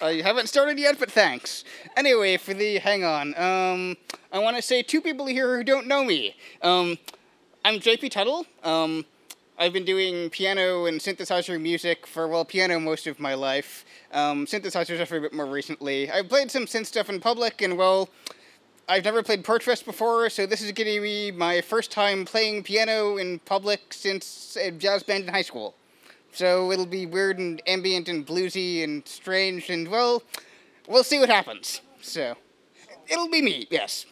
I haven't started yet, but thanks. Anyway, for the hang on, um, I want to say two people here who don't know me. Um, I'm JP Tuttle. Um, I've been doing piano and synthesizer music for, well, piano most of my life. Um, synthesizers a bit more recently. I've played some synth stuff in public, and, well, I've never played Porchfest before, so this is going to be my first time playing piano in public since a jazz band in high school. So it'll be weird and ambient and bluesy and strange, and, well, we'll see what happens. So, it'll be me, yes.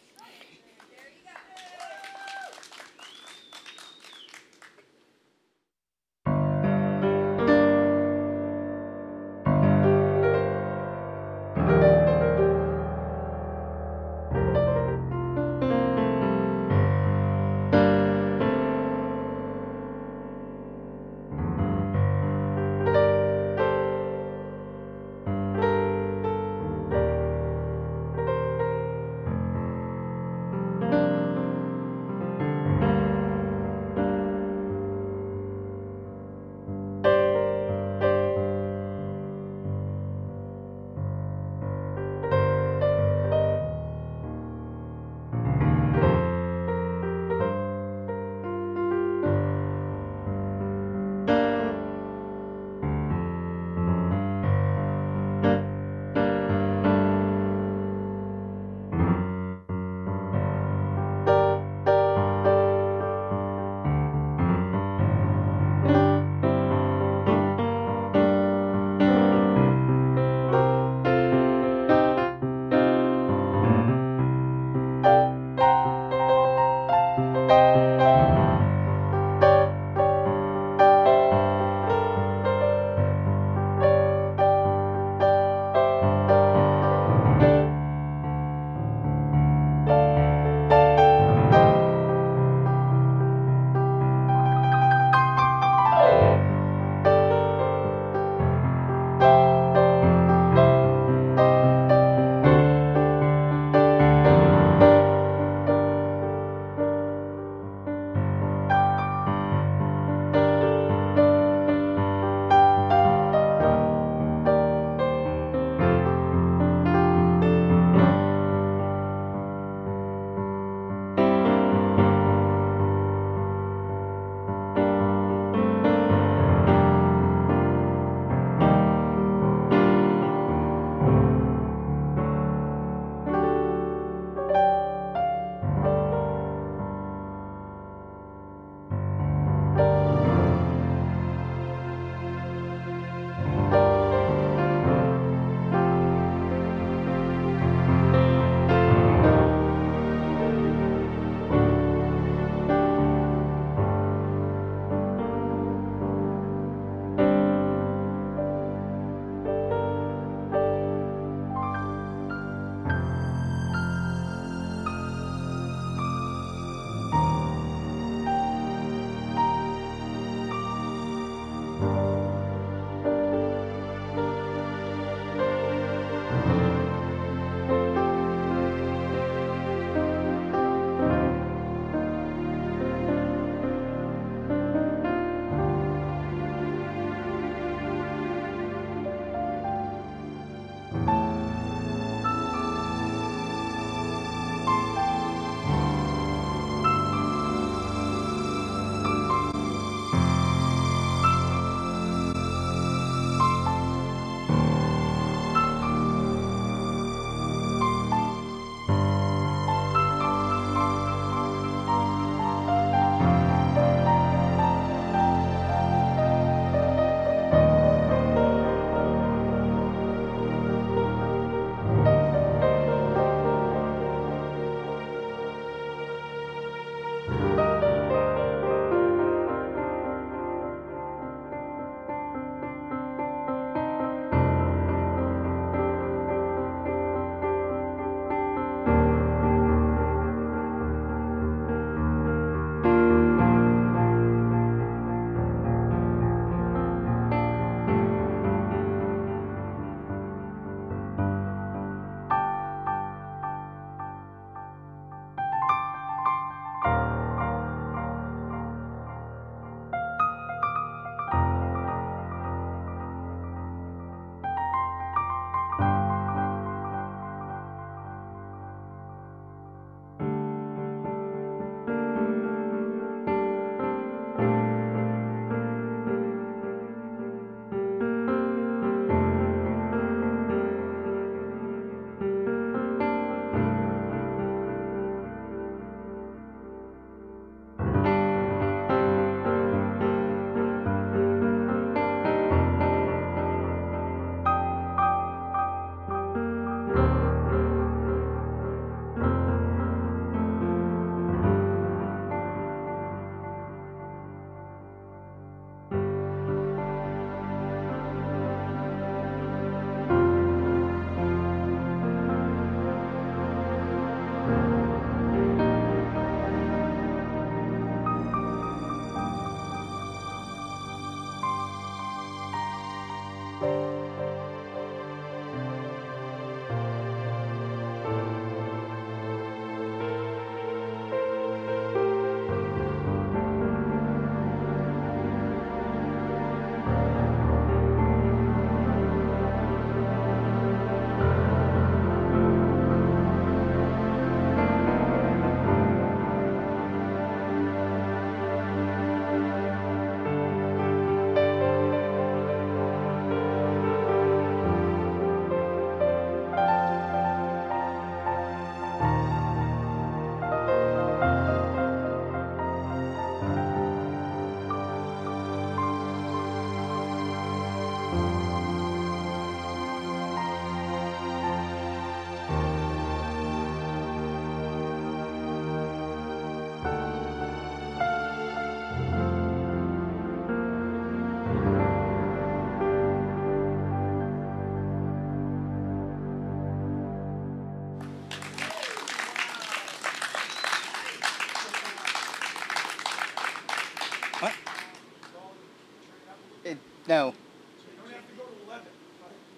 No. So to to 11.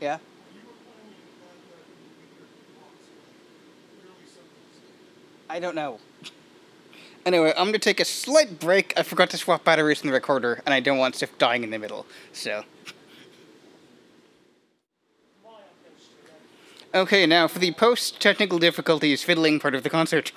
Yeah. I don't know. Anyway, I'm gonna take a slight break. I forgot to swap batteries in the recorder, and I don't want stuff dying in the middle, so. Okay, now for the post technical difficulties fiddling part of the concert.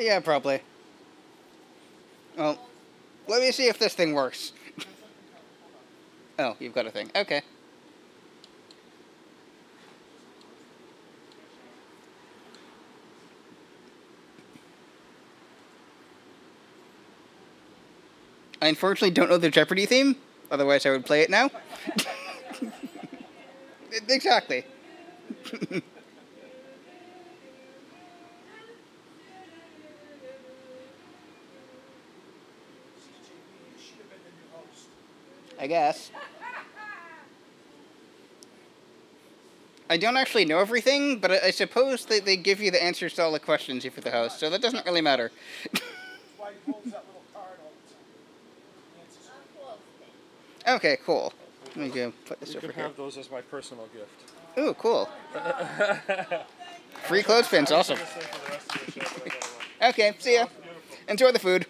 Yeah, probably. Well, let me see if this thing works. oh, you've got a thing. Okay. I unfortunately don't know the Jeopardy theme, otherwise I would play it now. exactly. I guess. I don't actually know everything, but I, I suppose that they give you the answers to all the questions if you're the host, so that doesn't really matter. okay, cool. Let me go put this You over can here. have those as my personal gift. Ooh, cool. Free clothespins, awesome. Just say for the rest of the show, but I gotta run. Okay, see ya. Enjoy the food.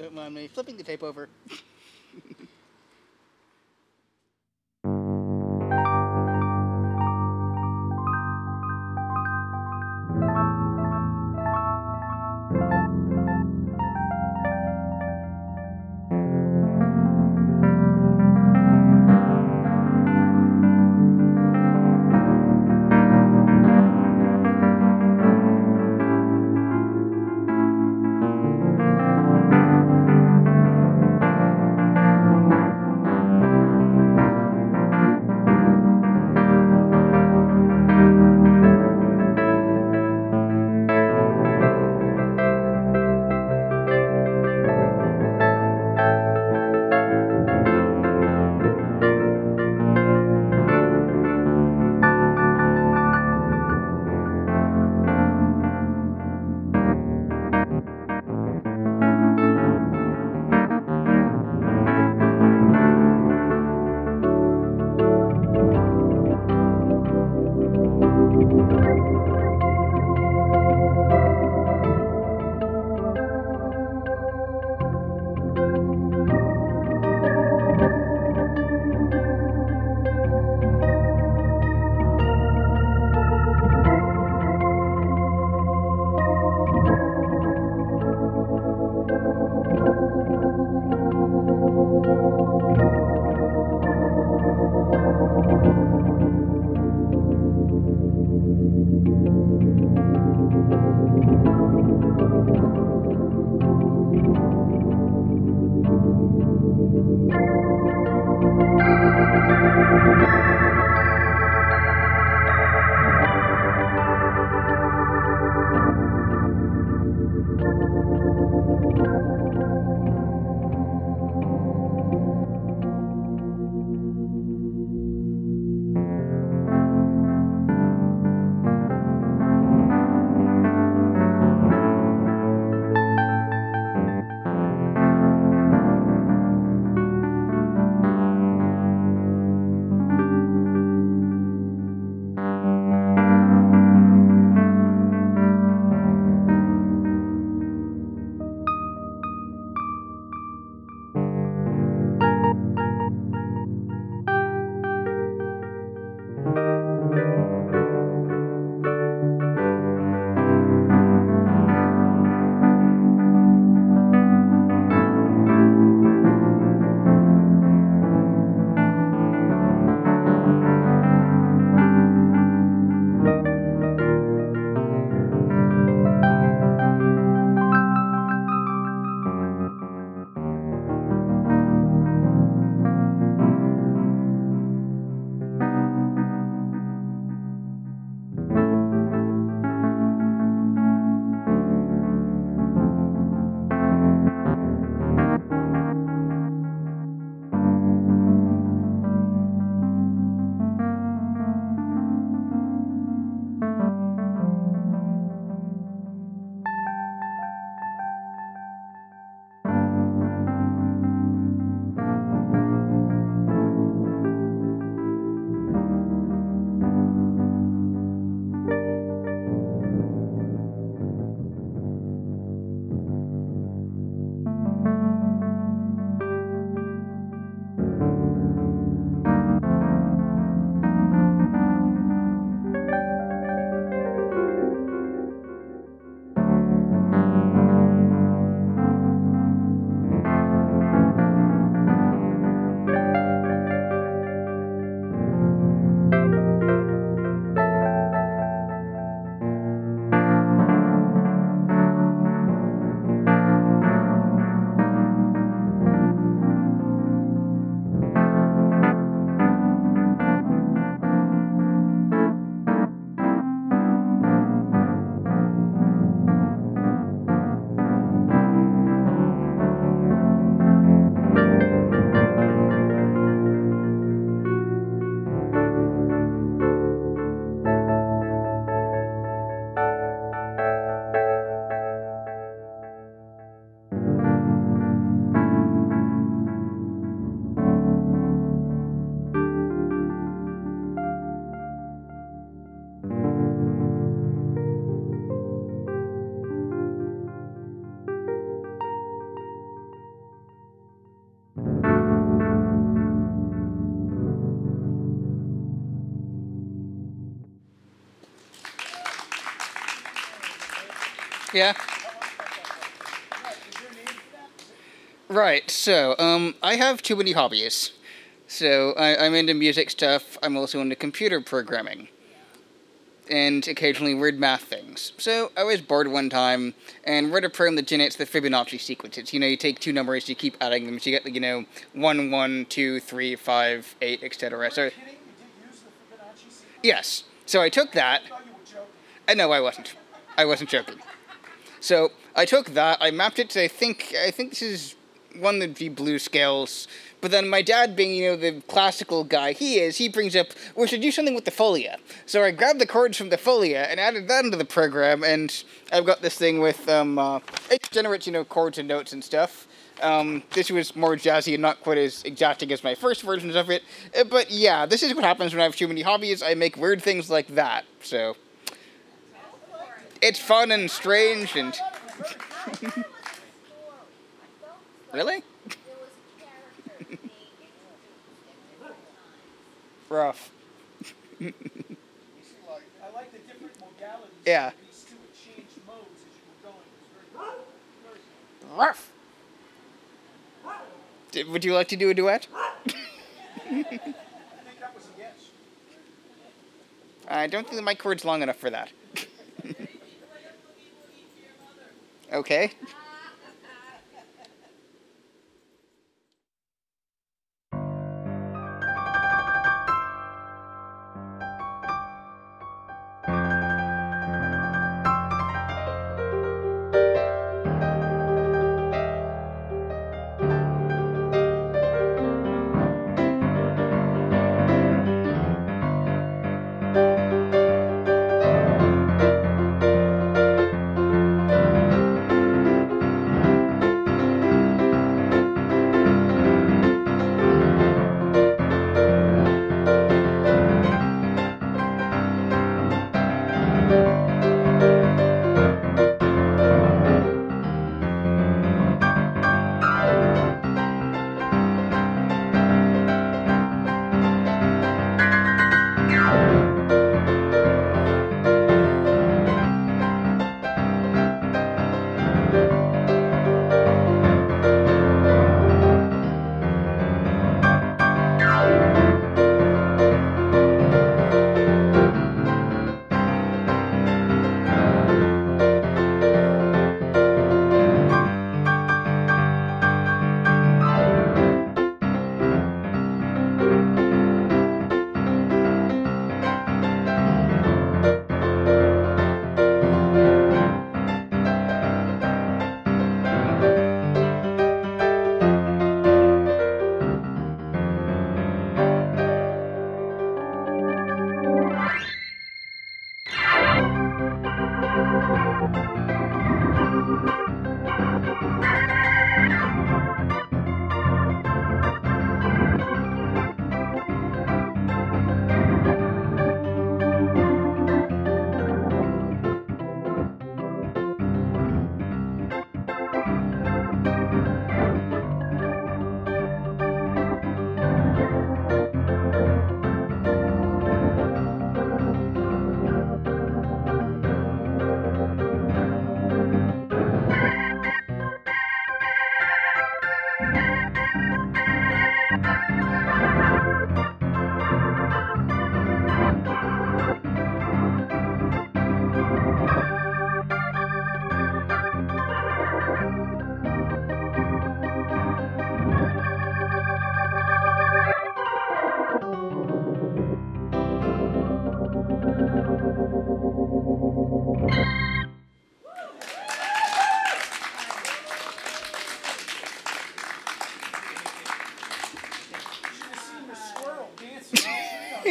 Don't mind me flipping the tape over. Yeah. Right. So, um, I have too many hobbies. So I, I'm into music stuff. I'm also into computer programming, and occasionally weird math things. So I was bored one time and wrote a program that generates the Fibonacci sequences. You know, you take two numbers, you keep adding them, so you get the, you know one, one, two, three, five, eight, etc. So yes. So I took that. I no, I wasn't. I wasn't joking. So I took that. I mapped it to I think I think this is one of the blue scales. But then my dad, being you know the classical guy he is, he brings up we should do something with the folia. So I grabbed the chords from the folia and added that into the program, and I've got this thing with um, uh, it generates you know chords and notes and stuff. Um, this was more jazzy and not quite as exacting as my first versions of it. Uh, But yeah, this is what happens when I have too many hobbies. I make weird things like that. So it's fun and strange and really rough. Yeah. Ruff. Would you like to do a duet? I don't think mic cord's long enough for that. Okay.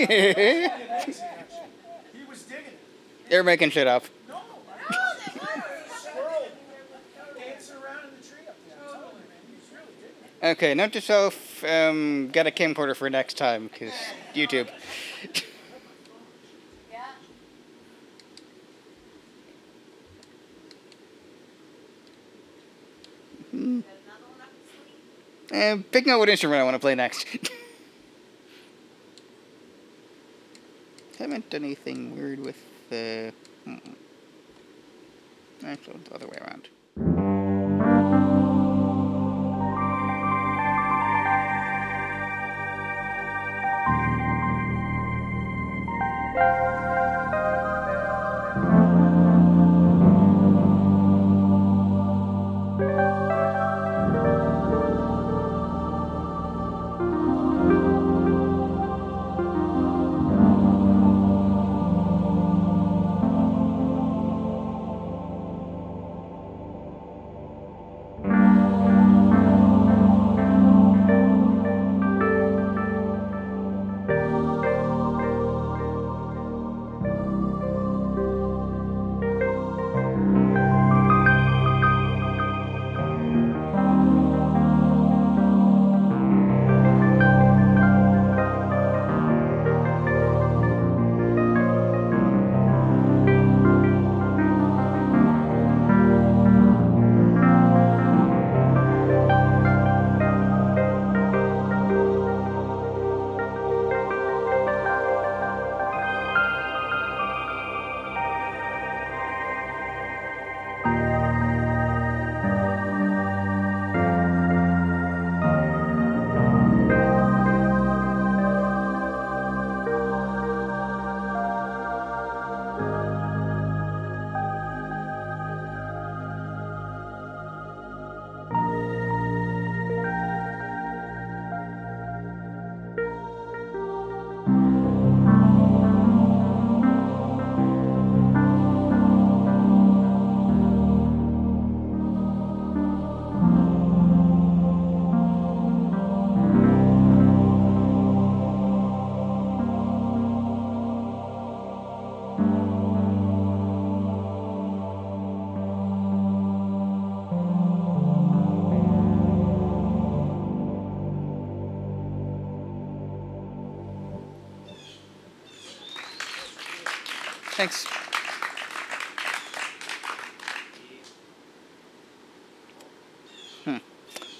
was making shit up. Okay, note to self, um, get a camcorder for next time, because YouTube. Uh, picking out what instrument I want to play next. Haven't done anything weird with the. Actually, the other way around.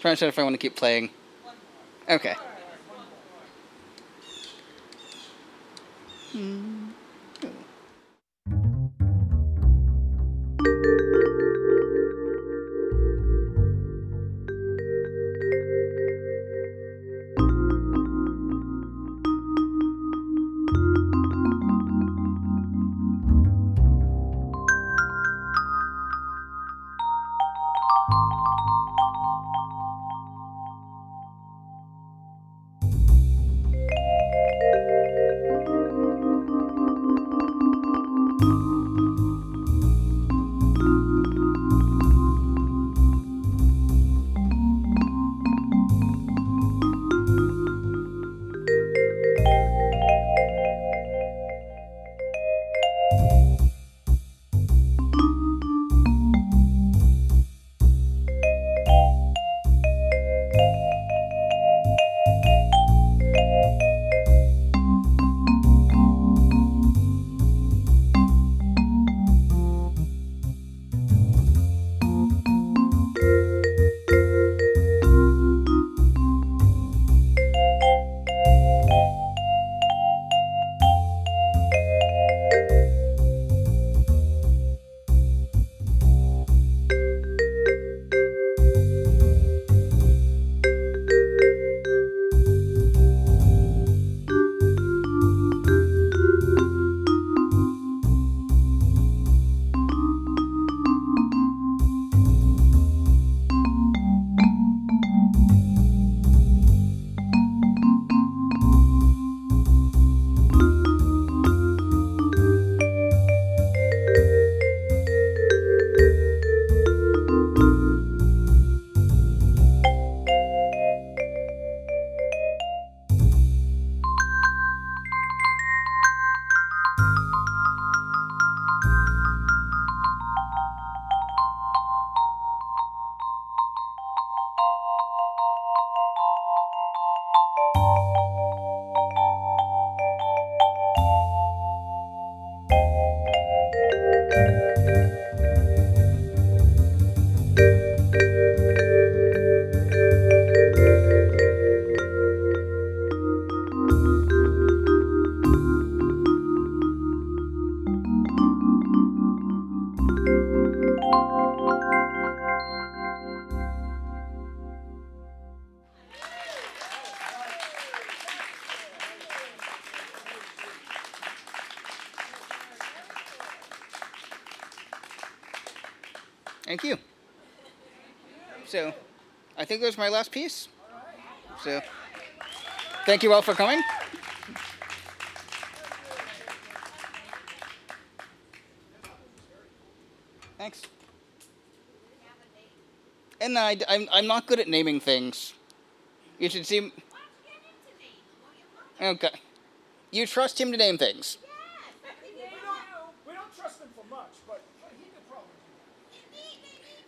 To decide if I want to keep playing. Okay. Think that was my last piece. So, thank you all for coming. Thanks. And I, I'm, I'm not good at naming things. You should see. Okay. You trust him to name things. We don't, we don't trust him for much, but he could probably do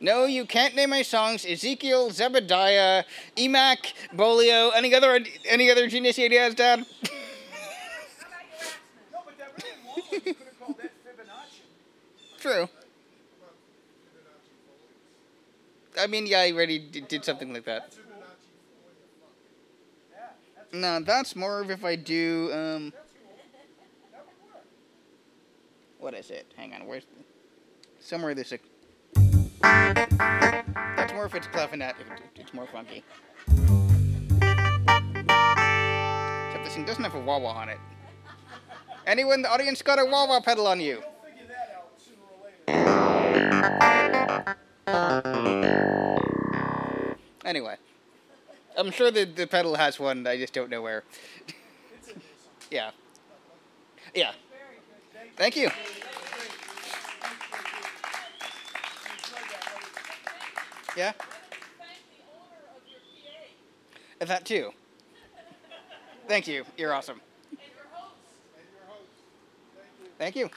No, you can't name my songs. Ezekiel, Zebediah, Emac, Bolio, any other any other genius ideas, Dad? True. I mean, yeah, I already d- did something like that. No, that's more of if I do. Um, what is it? Hang on, where's somewhere this? That's more if it's clavinet. It's more funky. Except this thing doesn't have a wah wah on it. Anyone in the audience got a wah wah pedal on you? Anyway, I'm sure the the pedal has one. I just don't know where. Yeah. Yeah. Thank you. Yeah. And that too. Thank you. You're awesome. Thank you.